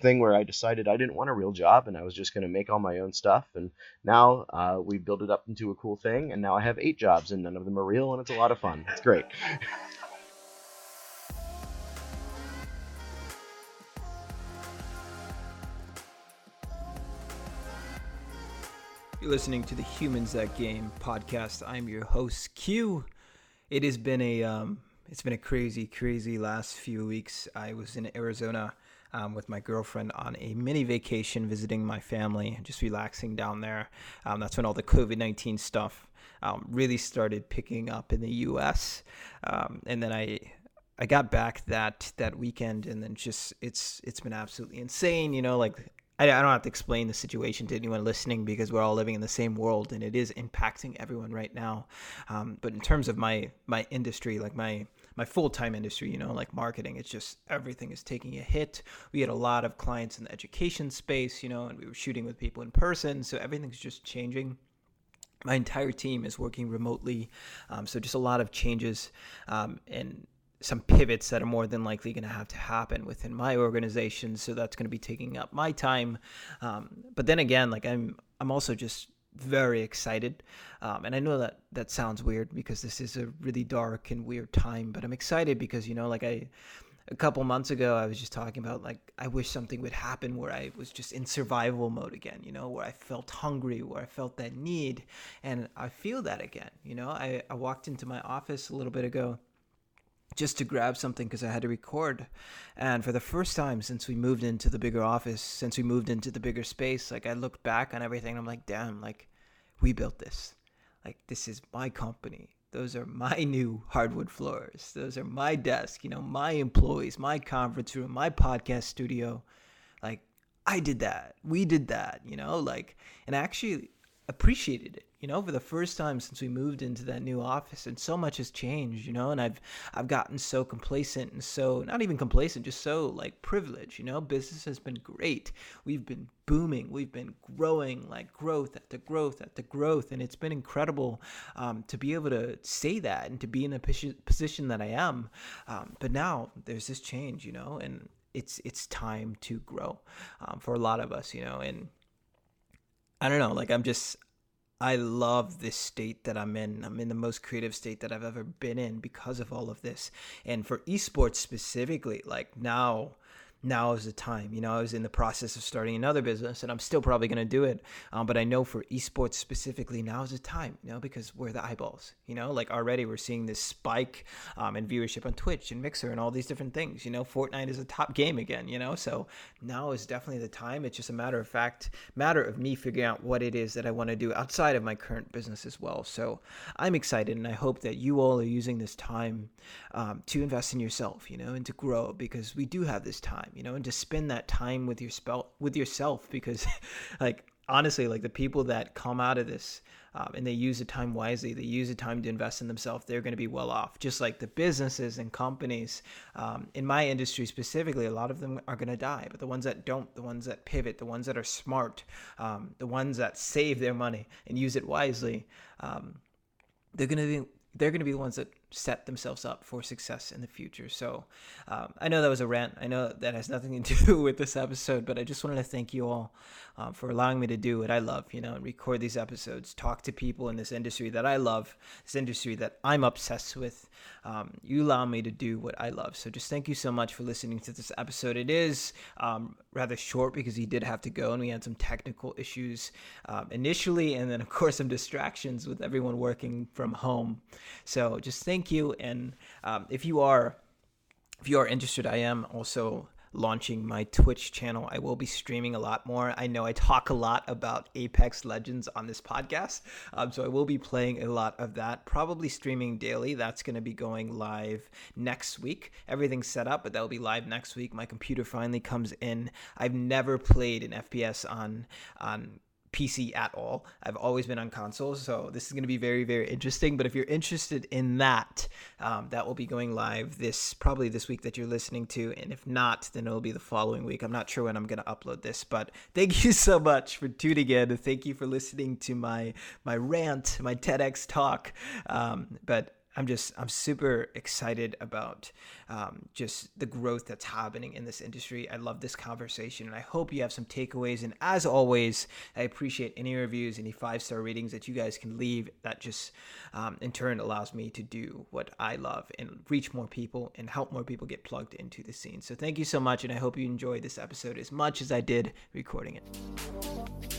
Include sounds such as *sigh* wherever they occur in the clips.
thing where I decided I didn't want a real job and I was just going to make all my own stuff. And now uh, we built it up into a cool thing. And now I have eight jobs and none of them are real and it's a lot of fun. It's great. You're listening to the Humans That Game podcast. I'm your host Q. It has been a um, it's been a crazy, crazy last few weeks. I was in Arizona um, with my girlfriend on a mini vacation, visiting my family, just relaxing down there. Um, that's when all the COVID 19 stuff um, really started picking up in the US. Um, and then I. I got back that that weekend, and then just it's it's been absolutely insane. You know, like I, I don't have to explain the situation to anyone listening because we're all living in the same world and it is impacting everyone right now. Um, but in terms of my my industry, like my my full time industry, you know, like marketing. It's just everything is taking a hit. We had a lot of clients in the education space, you know, and we were shooting with people in person. So everything's just changing my entire team is working remotely um, so just a lot of changes um, and some pivots that are more than likely going to have to happen within my organization so that's going to be taking up my time um, but then again like i'm i'm also just very excited. Um, and I know that that sounds weird because this is a really dark and weird time, but I'm excited because, you know, like I, a couple months ago, I was just talking about like, I wish something would happen where I was just in survival mode again, you know, where I felt hungry, where I felt that need. And I feel that again, you know, I, I walked into my office a little bit ago just to grab something because I had to record. And for the first time since we moved into the bigger office, since we moved into the bigger space, like I looked back on everything I'm like, damn, like we built this. Like this is my company. Those are my *laughs* new hardwood floors. Those are my desk, you know, my employees, my conference room, my podcast studio. Like I did that. We did that, you know, like and actually appreciated it you know for the first time since we moved into that new office and so much has changed you know and i've i've gotten so complacent and so not even complacent just so like privileged you know. Business has been great. We've been booming. We've been growing like growth after growth after growth and it's been incredible um, to be able to say that and to be in the position that i am. Um, but now there's this change you know and it's it's time to grow um, for a lot of us you know and I don't know. Like I'm just, I love this state that I'm in. I'm in the most creative state that I've ever been in because of all of this. And for esports specifically, like now now is the time. You know, I was in the process of starting another business, and I'm still probably going to do it. Um, but I know for esports specifically, now is the time. You know, because we're the eyeballs. You know, like already we're seeing this spike um, in viewership on Twitch and Mixer and all these different things. You know, Fortnite is a top game again. You know, so now is definitely the time. It's just a matter of fact, matter of me figuring out what it is that I want to do outside of my current business as well. So I'm excited, and I hope that you all are using this time um, to invest in yourself. You know, and to grow because we do have this time time, you know, and to spend that time with your spell with yourself because *laughs* like honestly, like the people that come out of this um, and they use the time wisely, they use the time to invest in themselves, they're going to be well off. Just like the businesses and companies um, in my industry specifically, a lot of them are going to die. But the ones that don't, the ones that pivot, the ones that are smart, um, the ones that save their money and use it wisely, um, they're going to be they're going to be the ones that set themselves up for success in the future. So um, I know that was a rant. I know that has nothing to *laughs* do with this episode, but I just wanted to thank you all um, for allowing me to do what I love, you know, and record these episodes, talk to people in this industry that I love, this industry that I'm obsessed with. Um, you allow me to do what I love. So just thank you so much for listening to this episode. It is um, rather short because he did have to go and we had some technical issues um, initially, and then, of course, some distractions with everyone working from home. So just thank thank you. And um, if you are if you are interested, I am also launching my Twitch channel. I will be streaming a lot more. I know I talk a lot about Apex Legends on this podcast, um, so I will be playing a lot of that. Probably streaming daily. That's going to be going live next week. Everything's set up, but that will be live next week. My computer finally comes in. I've never played an FPS on on PC at all. I've always been on consoles, so this is going to be very, very interesting. But if you're interested in that, um, that will be going live this probably this week that you're listening to, and if not, then it'll be the following week. I'm not sure when I'm going to upload this, but thank you so much for tuning in. Thank you for listening to my my rant, my TEDx talk. Um, but I'm just I'm super excited about um, just the growth that's happening in this industry. I love this conversation, and I hope you have some takeaways. And as always, I appreciate any reviews, any five star ratings that you guys can leave. That just um, in turn allows me to do what I love and reach more people and help more people get plugged into the scene. So thank you so much, and I hope you enjoyed this episode as much as I did recording it.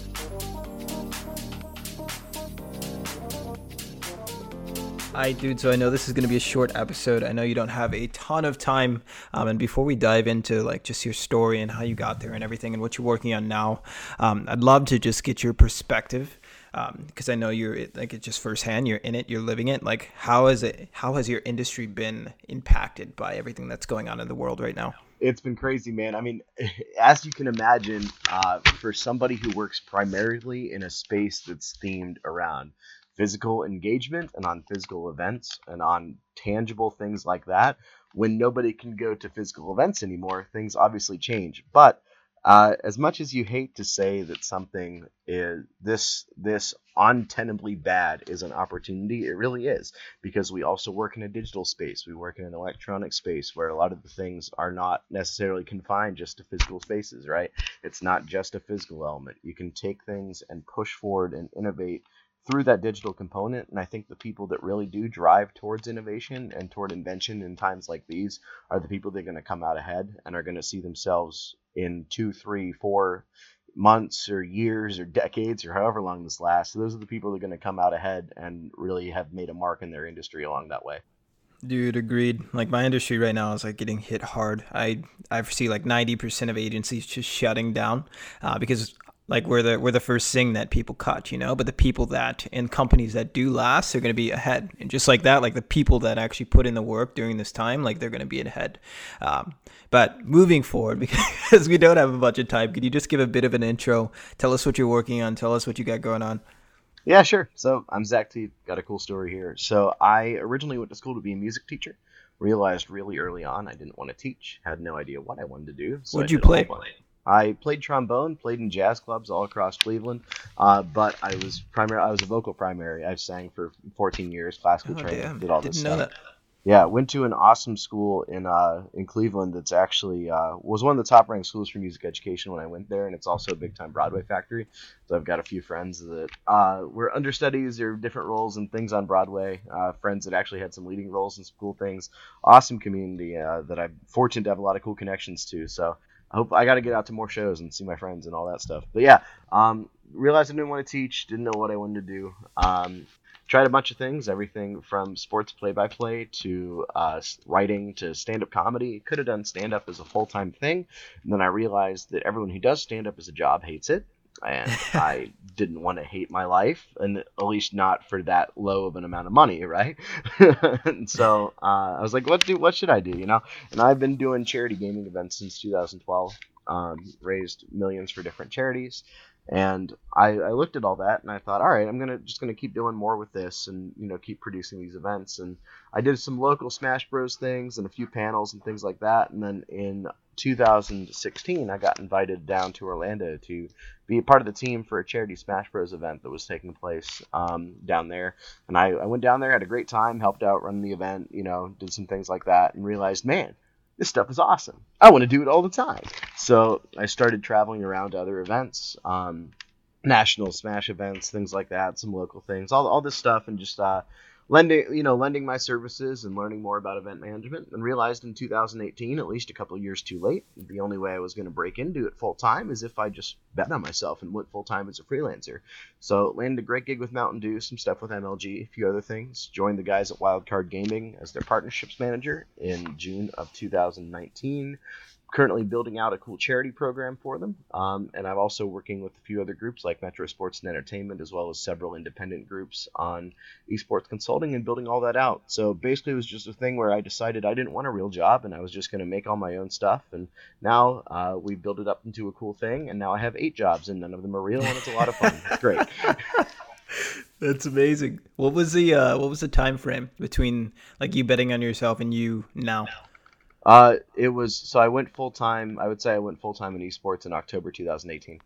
Hi, dude. So I know this is going to be a short episode. I know you don't have a ton of time. Um, and before we dive into like just your story and how you got there and everything and what you're working on now, um, I'd love to just get your perspective because um, I know you're like it's just firsthand. You're in it. You're living it. Like how is it? How has your industry been impacted by everything that's going on in the world right now? It's been crazy, man. I mean, *laughs* as you can imagine, uh, for somebody who works primarily in a space that's themed around physical engagement and on physical events and on tangible things like that. When nobody can go to physical events anymore, things obviously change. But uh, as much as you hate to say that something is this this untenably bad is an opportunity, it really is because we also work in a digital space. We work in an electronic space where a lot of the things are not necessarily confined just to physical spaces, right? It's not just a physical element. You can take things and push forward and innovate through that digital component. And I think the people that really do drive towards innovation and toward invention in times like these are the people that are going to come out ahead and are going to see themselves in two, three, four months or years or decades or however long this lasts. So those are the people that are going to come out ahead and really have made a mark in their industry along that way. Dude, agreed. Like my industry right now is like getting hit hard. I I see like ninety percent of agencies just shutting down uh, because like we're the we're the first thing that people cut, you know. But the people that and companies that do last are going to be ahead, and just like that, like the people that actually put in the work during this time, like they're going to be ahead. Um, but moving forward, *laughs* because we don't have a bunch of time, could you just give a bit of an intro? Tell us what you're working on. Tell us what you got going on. Yeah, sure. So I'm Zach T. Got a cool story here. So I originally went to school to be a music teacher. Realized really early on I didn't want to teach. Had no idea what I wanted to do. So What'd you play? I played trombone, played in jazz clubs all across Cleveland, uh, but I was primary. I was a vocal primary. I sang for 14 years, classical oh, training, damn. did all Didn't this stuff. Yeah, went to an awesome school in uh, in Cleveland that's actually uh, was one of the top ranked schools for music education when I went there, and it's also a big time Broadway factory. So I've got a few friends that uh, were understudies or different roles and things on Broadway. Uh, friends that actually had some leading roles in some cool things. Awesome community uh, that I'm fortunate to have a lot of cool connections to. So I hope I got to get out to more shows and see my friends and all that stuff. But yeah, um, realized I didn't want to teach, didn't know what I wanted to do. Um, tried a bunch of things, everything from sports play-by-play to uh, writing to stand-up comedy. Could have done stand-up as a full-time thing, and then I realized that everyone who does stand-up as a job hates it and *laughs* I didn't want to hate my life, and at least not for that low of an amount of money, right? and *laughs* so uh, I was like, what do what should I do, you know? And I've been doing charity gaming events since 2012, um, raised millions for different charities, and I, I, looked at all that and I thought, all right, I'm gonna just gonna keep doing more with this and you know keep producing these events. And I did some local Smash Bros things and a few panels and things like that. And then in 2016, I got invited down to Orlando to be a part of the team for a charity Smash Bros event that was taking place um, down there. And I, I went down there, had a great time, helped out run the event, you know, did some things like that, and realized, man this stuff is awesome. I want to do it all the time. So I started traveling around to other events, um, national Smash events, things like that, some local things, all, all this stuff, and just uh, lending you know lending my services and learning more about event management and realized in 2018 at least a couple years too late the only way i was going to break into it full time is if i just bet on myself and went full time as a freelancer. So landed a great gig with mountain dew some stuff with mlg a few other things. Joined the guys at wildcard gaming as their partnerships manager in june of 2019 currently building out a cool charity program for them. Um, and I'm also working with a few other groups like Metro Sports and Entertainment, as well as several independent groups on esports consulting and building all that out. So basically, it was just a thing where I decided I didn't want a real job and I was just going to make all my own stuff. And now uh, we built it up into a cool thing. And now I have eight jobs and none of them are real. And it's a lot of fun. It's *laughs* great. *laughs* That's amazing. What was the uh, what was the time frame between like you betting on yourself and you now? Uh, it was so I went full time. I would say I went full time in esports in October 2018.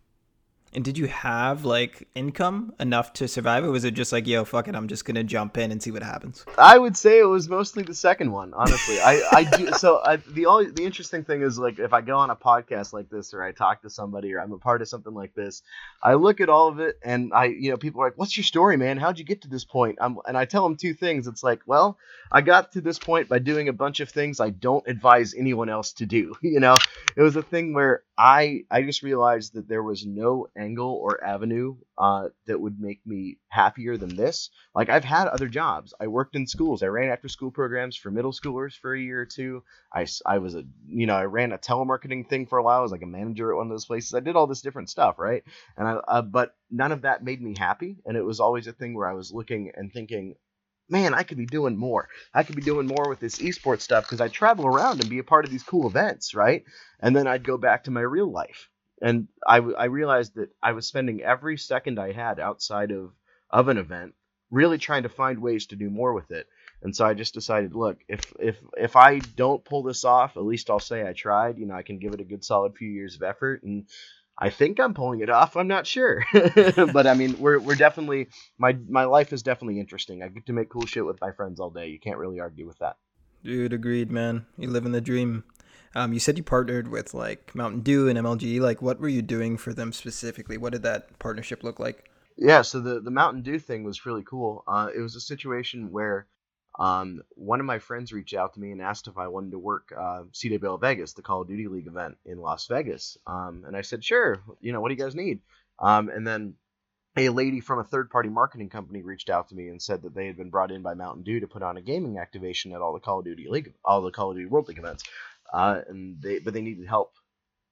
And did you have like income enough to survive, or was it just like, yo, fuck it, I'm just gonna jump in and see what happens? I would say it was mostly the second one, honestly. I, I do *laughs* so I, the only the interesting thing is like if I go on a podcast like this or I talk to somebody or I'm a part of something like this, I look at all of it and I you know people are like, what's your story, man? How'd you get to this point? I'm, and I tell them two things. It's like, well, I got to this point by doing a bunch of things I don't advise anyone else to do. *laughs* You know, it was a thing where I I just realized that there was no angle or avenue uh, that would make me happier than this. Like I've had other jobs. I worked in schools. I ran after school programs for middle schoolers for a year or two. I, I was a you know I ran a telemarketing thing for a while. I was like a manager at one of those places. I did all this different stuff, right? And I uh, but none of that made me happy. And it was always a thing where I was looking and thinking, man, I could be doing more. I could be doing more with this esports stuff because I travel around and be a part of these cool events, right? And then I'd go back to my real life. And I, I realized that I was spending every second I had outside of, of an event really trying to find ways to do more with it. And so I just decided, look, if if if I don't pull this off, at least I'll say I tried. You know, I can give it a good solid few years of effort and I think I'm pulling it off. I'm not sure, *laughs* but I mean, we're we're definitely my my life is definitely interesting. I get to make cool shit with my friends all day. You can't really argue with that. Dude, agreed, man. You live in the dream. Um, you said you partnered with like Mountain Dew and MLG. Like, what were you doing for them specifically? What did that partnership look like? Yeah, so the the Mountain Dew thing was really cool. Uh, it was a situation where um, one of my friends reached out to me and asked if I wanted to work uh, CWL Vegas, the Call of Duty League event in Las Vegas. Um, and I said, sure. You know, what do you guys need? Um, and then a lady from a third party marketing company reached out to me and said that they had been brought in by Mountain Dew to put on a gaming activation at all the Call of Duty League, all the Call of Duty World League events. Uh, and they, but they needed help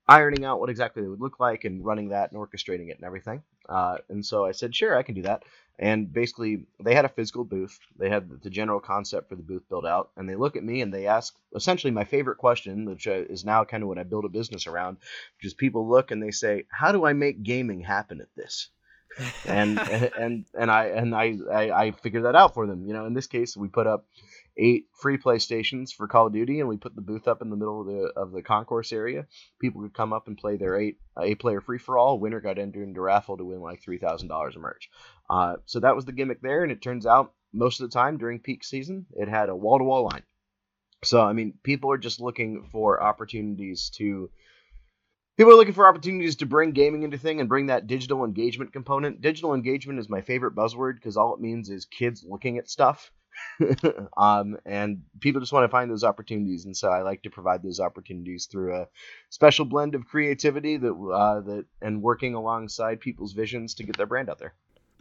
ironing out what exactly it would look like and running that and orchestrating it and everything. Uh, and so I said, sure, I can do that. And basically, they had a physical booth. They had the general concept for the booth built out. And they look at me and they ask essentially my favorite question, which uh, is now kind of what I build a business around, which is people look and they say, how do I make gaming happen at this? *laughs* and *laughs* and and I and I, I I figured that out for them. You know, in this case, we put up eight free PlayStations for Call of Duty, and we put the booth up in the middle of the of the concourse area. People could come up and play their eight uh, eight player free for all. Winner got entered into a raffle to win like three thousand dollars of merch. Uh, so that was the gimmick there, and it turns out most of the time during peak season, it had a wall to wall line. So I mean, people are just looking for opportunities to. People are looking for opportunities to bring gaming into thing and bring that digital engagement component. Digital engagement is my favorite buzzword because all it means is kids looking at stuff. *laughs* um, and people just want to find those opportunities, and so I like to provide those opportunities through a special blend of creativity that uh, that and working alongside people's visions to get their brand out there.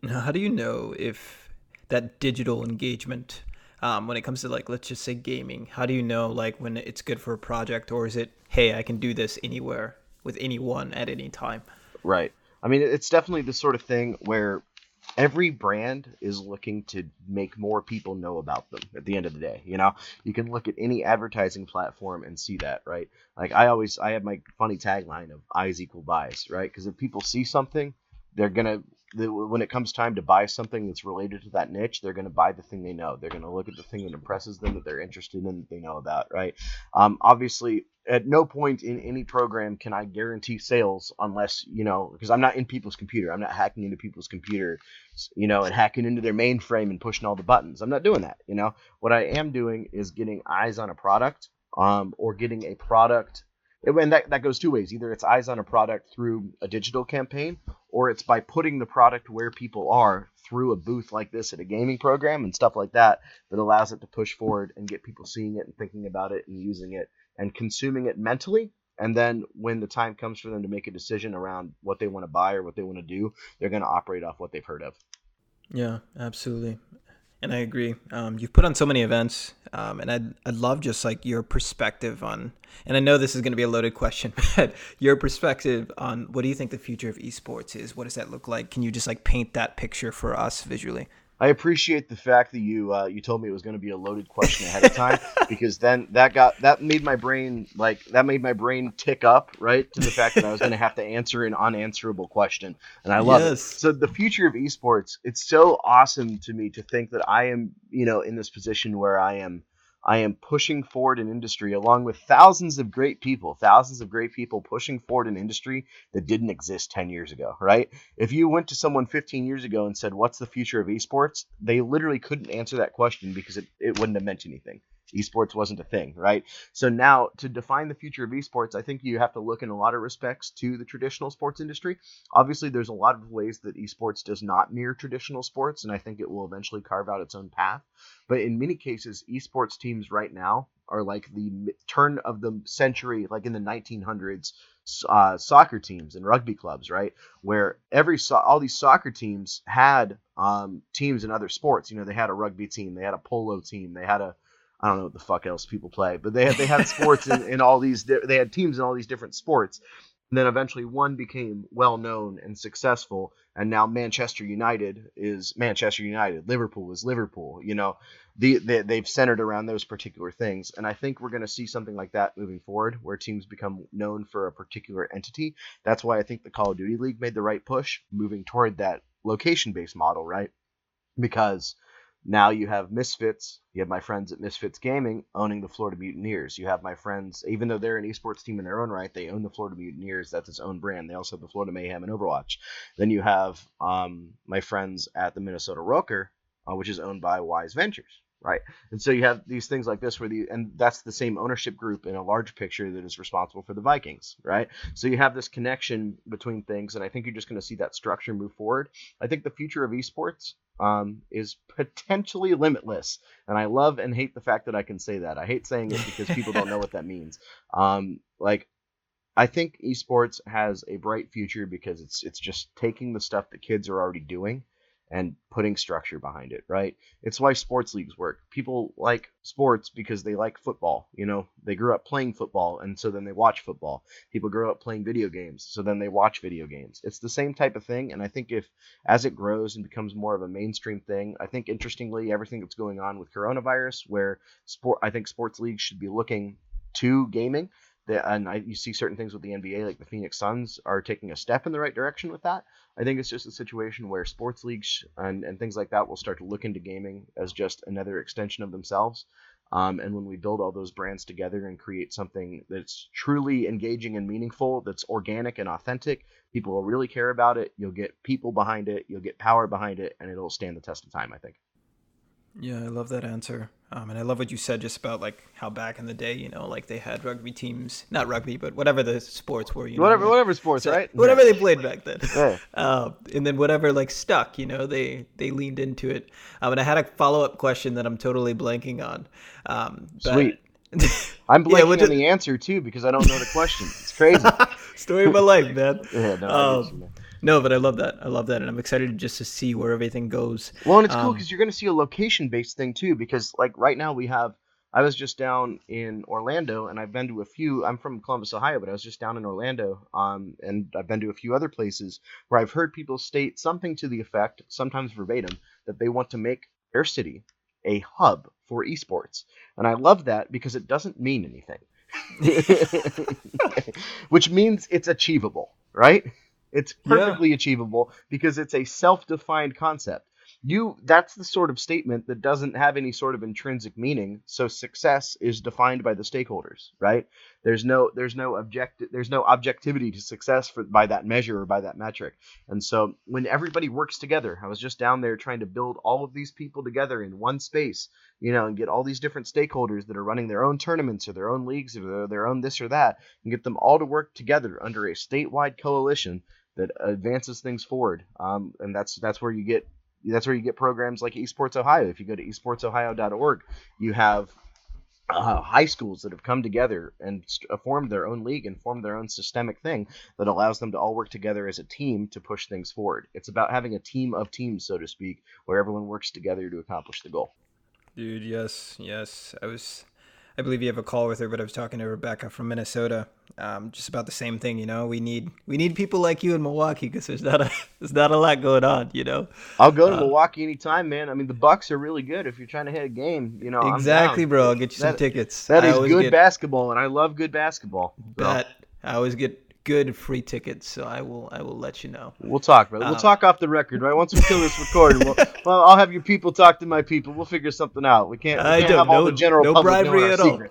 Now, how do you know if that digital engagement, um, when it comes to like let's just say gaming, how do you know like when it's good for a project, or is it hey I can do this anywhere with anyone at any time? Right. I mean, it's definitely the sort of thing where every brand is looking to make more people know about them at the end of the day you know? You can look at any advertising platform and see that right? Like i always i have my funny tagline of eyes equal buys right? Because if people see something they're gonna when it comes time to buy something that's related to that niche, they're going to buy the thing they know. They're going to look at the thing that impresses them, that they're interested in, that they know about, right? Um, obviously, at no point in any program can I guarantee sales unless, you know, because I'm not in people's computer. I'm not hacking into people's computer, you know, and hacking into their mainframe and pushing all the buttons. I'm not doing that, you know. What I am doing is getting eyes on a product um, or getting a product and that, that goes two ways. Either it's eyes on a product through a digital campaign or it's by putting the product where people are through a booth like this at a gaming program and stuff like that that allows it to push forward and get people seeing it and thinking about it and using it and consuming it mentally. And then when the time comes for them to make a decision around what they want to buy or what they want to do they're going to operate off what they've heard of. Yeah absolutely and I agree. Um, you've put on so many events, um, and I'd, I'd love just like your perspective on, and I know this is going to be a loaded question, *laughs* but your perspective on what do you think the future of esports is? What does that look like? Can you just like paint that picture for us visually? I appreciate the fact that you uh, you told me it was going to be a loaded question ahead of time *laughs* because then that got that made my brain like that made my brain tick up right to the fact that I was going to have to answer an unanswerable question and I love yes. it. So the future of esports, it's so awesome to me to think that I am you know in this position where I am I am pushing forward an industry along with thousands of great people, thousands of great people pushing forward an industry that didn't exist 10 years ago, right? If you went to someone 15 years ago and said, What's the future of esports? they literally couldn't answer that question because it, it wouldn't have meant anything esports wasn't a thing, right? So now to define the future of esports, I think you have to look in a lot of respects to the traditional sports industry. Obviously, there's a lot of ways that esports does not mirror traditional sports, and I think it will eventually carve out its own path. But in many cases, esports teams right now are like the turn of the century, like in the 1900s, uh, soccer teams and rugby clubs, right? Where every so- all these soccer teams had um, teams in other sports. You know, they had a rugby team, they had a polo team, they had a I don't know what the fuck else people play, but they had they had sports in, in all these they had teams in all these different sports. And then eventually one became well known and successful, and now Manchester United is Manchester United. Liverpool is Liverpool. You know, the, the they've centered around those particular things, and I think we're going to see something like that moving forward, where teams become known for a particular entity. That's why I think the Call of Duty League made the right push, moving toward that location-based model, right? Because now you have Misfits. You have my friends at Misfits Gaming owning the Florida Mutineers. You have my friends, even though they're an esports team in their own right, they own the Florida Mutineers. That's its own brand. They also have the Florida Mayhem and Overwatch. Then you have um, my friends at the Minnesota Røkkr, uh, which is owned by Wise Ventures right? And so you have these things like this where the and that's the same ownership group in a large picture that is responsible for the Vikings, right? So you have this connection between things, and I think you're just going to see that structure move forward. I think the future of esports um, is potentially limitless, and I love and hate the fact that I can say that. I hate saying it because people don't know what that means. *laughs* Um, like. I think esports has a bright future because it's it's just taking the stuff that kids are already doing and putting structure behind it, right? It's why sports leagues work. People like sports because they like football. You know, they grew up playing football and so then they watch football. People grow up playing video games, so then they watch video games. It's the same type of thing. And I think if, as it grows and becomes more of a mainstream thing, I think interestingly, everything that's going on with coronavirus, where sport, I think sports leagues should be looking to gaming and I, you see certain things with the NBA, like the Phoenix Suns, are taking a step in the right direction with that. I think it's just a situation where sports leagues and, and things like that will start to look into gaming as just another extension of themselves. Um, and when we build all those brands together and create something that's truly engaging and meaningful, that's organic and authentic, people will really care about it. You'll get people behind it, you'll get power behind it, and it'll stand the test of time, I think. Yeah, I love that answer. Um, and I love what you said just about like how back in the day, you know, like they had rugby teams, not rugby, but whatever the sports were, you whatever, know, whatever sports, so, right? Whatever they played back then. Yeah. *laughs* Uh, and then whatever like stuck, you know, they they leaned into it. Um, and I had a follow up question that I'm totally blanking on. Um, but... Sweet. *laughs* I'm blanking yeah, on the answer too because I don't know the question. It's crazy. *laughs* Story of my life, man. yeah, no, um, no, but I love that. I love that, and I'm excited just to see where everything goes. Well, and it's um, cool because you're going to see a location-based thing too. Because like right now we have. I was just down in Orlando, and I've been to a few. I'm from Columbus, Ohio, but I was just down in Orlando, um, and I've been to a few other places where I've heard people state something to the effect, sometimes verbatim, that they want to make their city a hub for esports, and I love that because it doesn't mean anything, *laughs* *laughs* which means it's achievable, right? It's perfectly yeah. achievable because it's a self-defined concept. You that's the sort of statement that doesn't have any sort of intrinsic meaning. So success is defined by the stakeholders, right? There's no there's no object there's no objectivity to success for by that measure or by that metric. And so when everybody works together, I was just down there trying to build all of these people together in one space, you know, and get all these different stakeholders that are running their own tournaments or their own leagues or their own this or that, and get them all to work together under a statewide coalition that advances things forward. Um, and that's that's where you get that's where you get programs like Esports Ohio. If you go to esportsohio.org, you have uh, high schools that have come together and st- uh, formed their own league and formed their own systemic thing that allows them to all work together as a team to push things forward. It's about having a team of teams, so to speak, where everyone works together to accomplish the goal. Dude, yes, yes. I was I believe you have a call with her, but I was talking to Rebecca from Minnesota, um, just about the same thing. You know, we need we need people like you in Milwaukee because there's not a *laughs* there's not a lot going on. You know, I'll go to uh, Milwaukee anytime, man. I mean, the Bucks are really good if you're trying to hit a game. You know, exactly, bro. I'll get you some tickets. That is good get, basketball, and I love good basketball. Bet I always get good free tickets, so I will I will let you know. We'll talk, brother. We'll uh, talk off the record, right? Once we kill this recording, we'll, *laughs* well, I'll have your people talk to my people. We'll figure something out. We can't. We can't I don't, have no, all the general no bribery at all.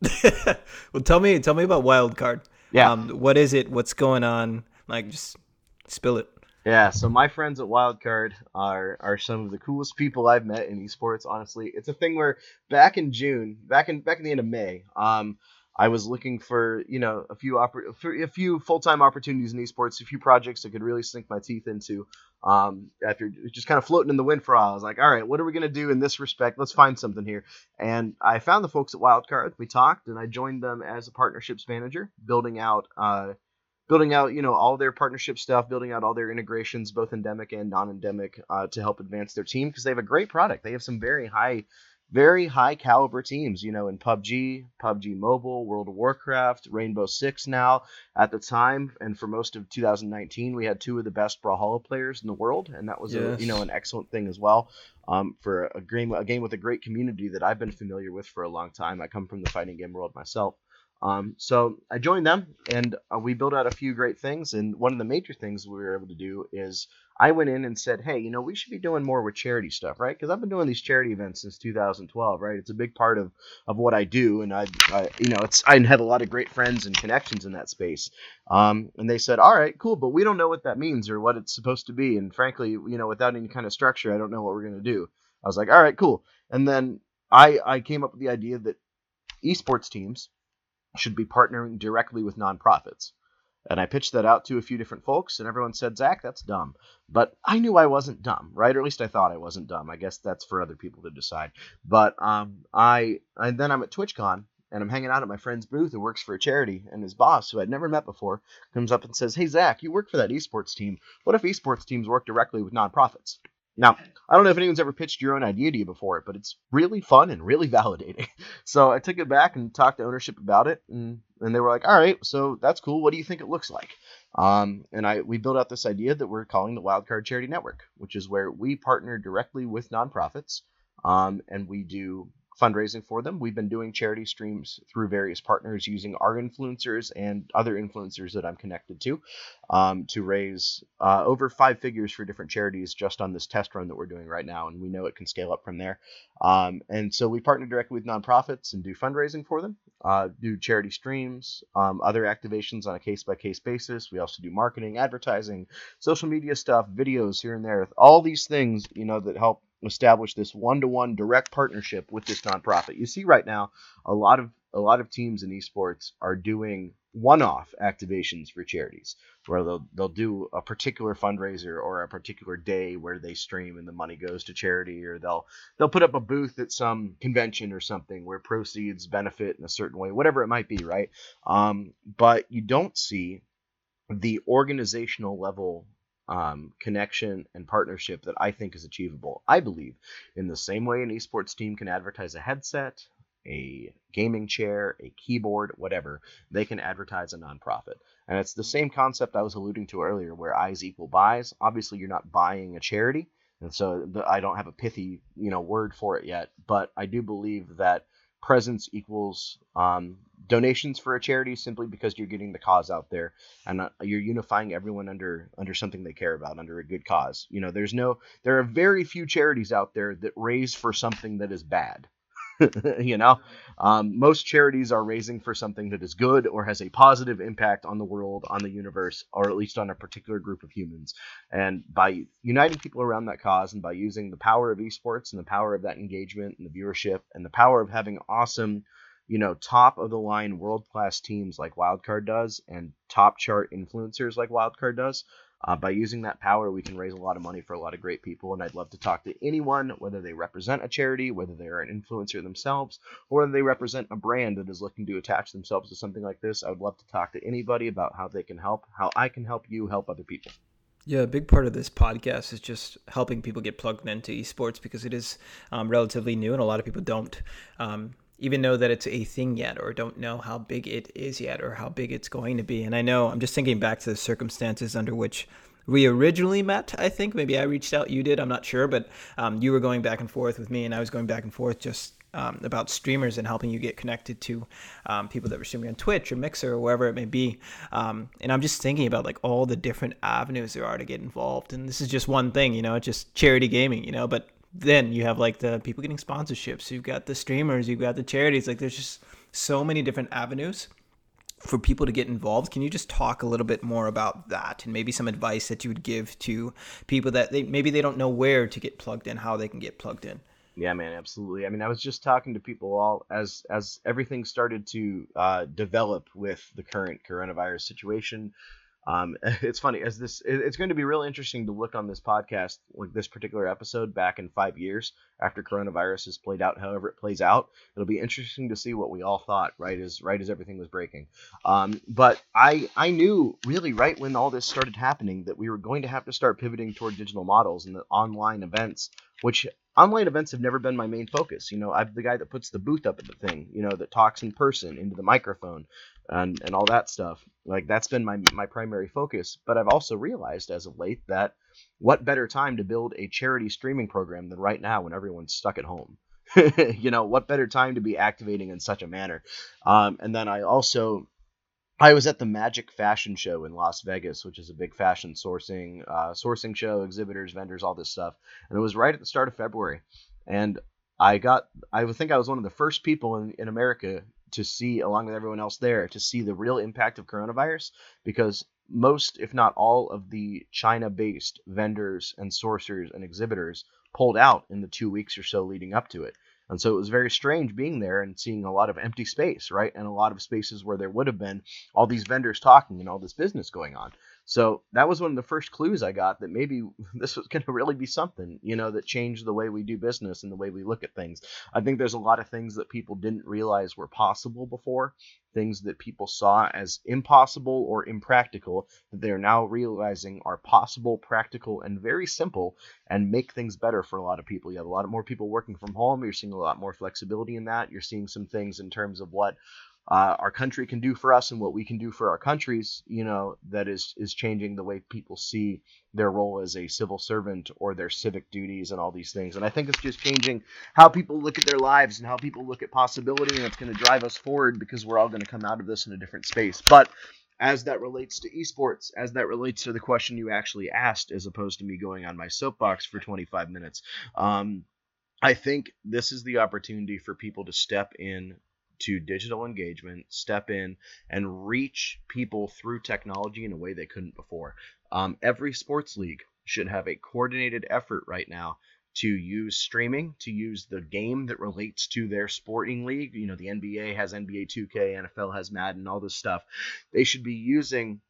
*laughs* well, tell me tell me about Wild Card. Yeah. Um, what is it? What's going on? Like, just spill it. Yeah, so my friends at Wildcard are are some of the coolest people I've met in esports. Honestly, it's a thing where back in June, back in back in the end of May, um, I was looking for you know a few oppor- a few full time opportunities in esports, a few projects I could really sink my teeth into. Um, after just kind of floating in the wind for a while, I was like, all right, what are we gonna do in this respect? Let's find something here. And I found the folks at Wildcard. We talked, and I joined them as a partnerships manager, building out. Uh, building out you know all their partnership stuff building out all their integrations both endemic and non-endemic uh, to help advance their team because they have a great product they have some very high very high caliber teams you know in pubg pubg mobile world of warcraft rainbow six now. At the time and for most of 2019 we had two of the best brawlhalla players in the world and that was yes. a, you know an excellent thing as well um, for a game a game with a great community that i've been familiar with for a long time. I come from the fighting game world myself um, so I joined them, and uh, we built out a few great things. And one of the major things we were able to do is I went in and said, "Hey, you know, we should be doing more with charity stuff, right? Because I've been doing these charity events since 2012, right? It's a big part of of what I do, and I, I you know, it's I had a lot of great friends and connections in that space. Um, and they said, "All right, cool, but we don't know what that means or what it's supposed to be. And frankly, you know, without any kind of structure, I don't know what we're gonna do." I was like, "All right, cool." And then I I came up with the idea that esports teams should be partnering directly with nonprofits. And I pitched that out to a few different folks, and everyone said, Zach, that's dumb. But I knew I wasn't dumb, right? Or at least I thought I wasn't dumb. I guess that's for other people to decide. But um, I, and then I'm at TwitchCon, and I'm hanging out at my friend's booth who works for a charity, and his boss, who I'd never met before, comes up and says, Hey, Zach, you work for that esports team. What if esports teams work directly with nonprofits? Now, I don't know if anyone's ever pitched your own idea to you before, but it's really fun and really *laughs* validating. So I took it back and talked to ownership about it, and, and they were like, "All right, so that's cool. What do you think it looks like?" Um, and I we built out this idea that we're calling the Wildcard Charity Network, which is where we partner directly with nonprofits, um, and we do fundraising for them. We've been doing charity streams through various partners using our influencers and other influencers that I'm connected to um, to raise uh, over five figures for different charities just on this test run that we're doing right now. And we know it can scale up from there. Um, and so we partner directly with nonprofits and do fundraising for them, uh, do charity streams, um, other activations on a case by case basis. We also do marketing, advertising, social media stuff, videos here and there, all these things, you know, that help establish this one-to-one direct partnership with this nonprofit. You see right now a lot of a lot of teams in esports are doing one-off activations for charities where they'll they'll do a particular fundraiser or a particular day where they stream and the money goes to charity or they'll they'll put up a booth at some convention or something where proceeds benefit in a certain way whatever it might be right um, but you don't see the organizational level um, connection and partnership that I think is achievable. I believe in the same way an esports team can advertise a headset, a gaming chair, a keyboard, whatever, they can advertise a nonprofit. And it's the same concept I was alluding to earlier where eyes equal buys. Obviously, you're not buying a charity. And so I don't have a pithy, you know, word for it yet, but I do believe that presence equals um, donations for a charity simply because you're getting the cause out there and uh, you're unifying everyone under under something they care about under a good cause. You know there's no there are very few charities out there that raise for something that is bad *laughs* you know, um, most charities are raising for something that is good or has a positive impact on the world, on the universe, or at least on a particular group of humans. And by uniting people around that cause and by using the power of esports and the power of that engagement and the viewership and the power of having awesome, you know, top of the line world class teams like Wildcard does and top chart influencers like Wildcard does, uh, by using that power, we can raise a lot of money for a lot of great people. And I'd love to talk to anyone, whether they represent a charity, whether they're an influencer themselves, or they represent a brand that is looking to attach themselves to something like this. I would love to talk to anybody about how they can help, how I can help you help other people. Yeah, a big part of this podcast is just helping people get plugged into esports because it is um, relatively new and a lot of people don't um, even know that it's a thing yet or don't know how big it is yet or how big it's going to be. And I know I'm just thinking back to the circumstances under which we originally met. I think maybe I reached out, you did, I'm not sure, but um, you were going back and forth with me and I was going back and forth just um, about streamers and helping you get connected to um, people that were streaming on Twitch or Mixer or wherever it may be. Um, and I'm just thinking about like all the different avenues there are to get involved. And this is just one thing, you know, it's just charity gaming, you know, but then you have like the people getting sponsorships, you've got the streamers, you've got the charities. Like there's just so many different avenues for people to get involved. Can you just talk a little bit more about that and maybe some advice that you would give to people that they maybe they don't know where to get plugged in, how they can get plugged in? Yeah, man, absolutely. I mean, I was just talking to people all as as everything started to uh, develop with the current coronavirus situation. Um, *laughs* it's funny as this. It's going to be real interesting to look on this podcast, like this particular episode, back in five years after coronavirus has played out. However, it plays out, it'll be interesting to see what we all thought. Right as right as everything was breaking. Um, but I I knew really right when all this started happening that we were going to have to start pivoting toward digital models and the online events, which online events have never been my main focus. You know, I'm the guy that puts the booth up at the thing, you know, that talks in person into the microphone and, and all that stuff. Like that's been my my primary focus. But I've also realized as of late that what better time to build a charity streaming program than right now when everyone's stuck at home. *laughs* you know, what better time to be activating in such a manner? Um, and then I also I was at the Magic Fashion Show in Las Vegas, which is a big fashion sourcing uh, sourcing show, exhibitors, vendors, all this stuff, and it was right at the start of February. And I got, I think I was one of the first people in, in America to see, along with everyone else there, to see the real impact of coronavirus because most, if not all, of the China-based vendors and sourcers and exhibitors pulled out in the two weeks or so leading up to it. And so it was very strange being there and seeing a lot of empty space, right? And a lot of spaces where there would have been all these vendors talking and all this business going on. So that was one of the first clues I got that maybe *laughs* this was going to really be something, you know, that changed the way we do business and the way we look at things. I think there's a lot of things that people didn't realize were possible before, things that people saw as impossible or impractical that they're now realizing are possible, practical, and very simple and make things better for a lot of people. You have a lot more people working from home. You're seeing a lot more flexibility in that. You're seeing some things in terms of what uh, our country can do for us and what we can do for our countries, you know, that is is changing the way people see their role as a civil servant or their civic duties and all these things. And I think it's just changing how people look at their lives and how people look at possibility, and it's going to drive us forward because we're all going to come out of this in a different space. But as that relates to esports, as that relates to the question you actually asked, as opposed to me going on my soapbox for 25 minutes, um, I think this is the opportunity for people to step in to digital engagement, step in and reach people through technology in a way they couldn't before. Um, every sports league should have a coordinated effort right now to use streaming, to use the game that relates to their sporting league. You know, the NBA has NBA 2K, NFL has Madden, all this stuff. They should be using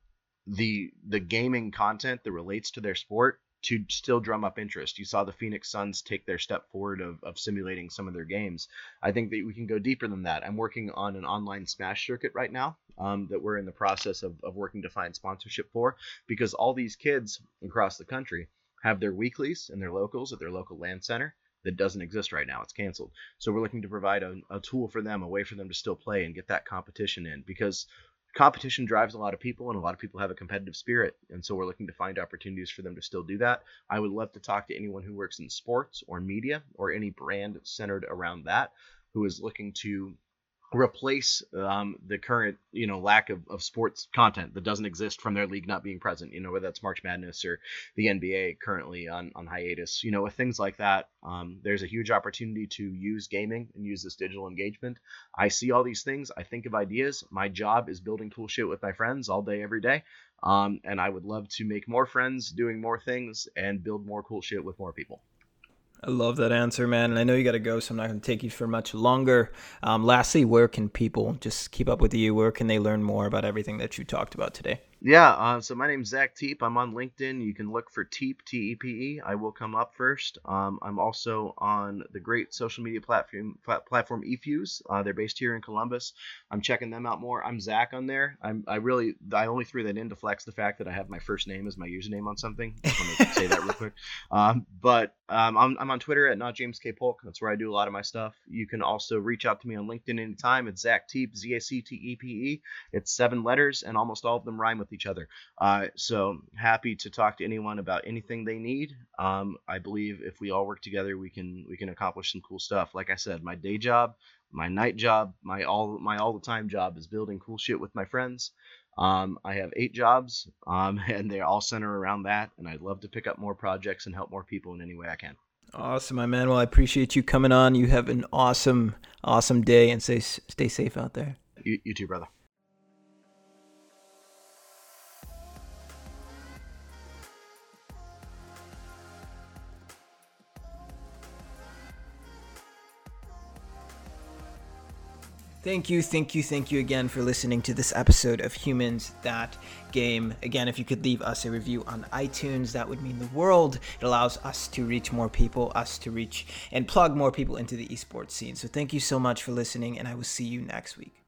the the gaming content that relates to their sport to still drum up interest. You saw the Phoenix Suns take their step forward of, of simulating some of their games. I think that we can go deeper than that. I'm working on an online Smash circuit right now um, that we're in the process of, of working to find sponsorship for because all these kids across the country have their weeklies and their locals at their local LAN center that doesn't exist right now. It's canceled. So we're looking to provide a, a, tool for them, a way for them to still play and get that competition in because competition drives a lot of people and a lot of people have a competitive spirit and so we're looking to find opportunities for them to still do that. I would love to talk to anyone who works in sports or media or any brand centered around that who is looking to replace um, the current you know lack of, of sports content that doesn't exist from their league not being present you know whether that's march madness or the nba currently on, on hiatus. You know with things like that um, there's a huge opportunity to use gaming and use this digital engagement. I see all these things. I think of ideas. My job is building cool shit with my friends all day every day. Um, and i would love to make more friends doing more things and build more cool shit with more people I love that answer, man. And I know you got to go, so I'm not going to take you for much longer. Um, lastly, where can people just keep up with you? Where can they learn more about everything that you talked about today? Yeah, uh, so my name's Zach Tepe. I'm on LinkedIn. You can look for Tepe, T E P E. I will come up first. Um, I'm also on the great social media platform platform eFuse. Uh, they're based here in Columbus. I'm checking them out more. I'm Zach on there. I'm I really I only threw that in to flex the fact that I have my first name as my username on something. Just want to say that real quick. *laughs* Um, but um, I'm, I'm on Twitter at not James K Polk. That's where I do a lot of my stuff. You can also reach out to me on LinkedIn anytime. It's Zach Tepe, Z A C T E P E. It's seven letters, and almost all of them rhyme with each other. Uh, so happy to talk to anyone about anything they need. Um, I believe if we all work together, we can we can accomplish some cool stuff. Like I said, my day job, my night job, my all my all the time job is building cool shit with my friends. Um, I have eight jobs, um, *laughs* and they all center around that. And I'd love to pick up more projects and help more people in any way I can. Awesome, my man. Well, I appreciate you coming on. You have an awesome, awesome day, and stay stay safe out there. You, you too, brother. Thank you, thank you, thank you again for listening to this episode of Humans That Game. Again, if you could leave us a review on iTunes, that would mean the world. It allows us to reach more people, us to reach and plug more people into the esports scene. So thank you so much for listening, and I will see you next week.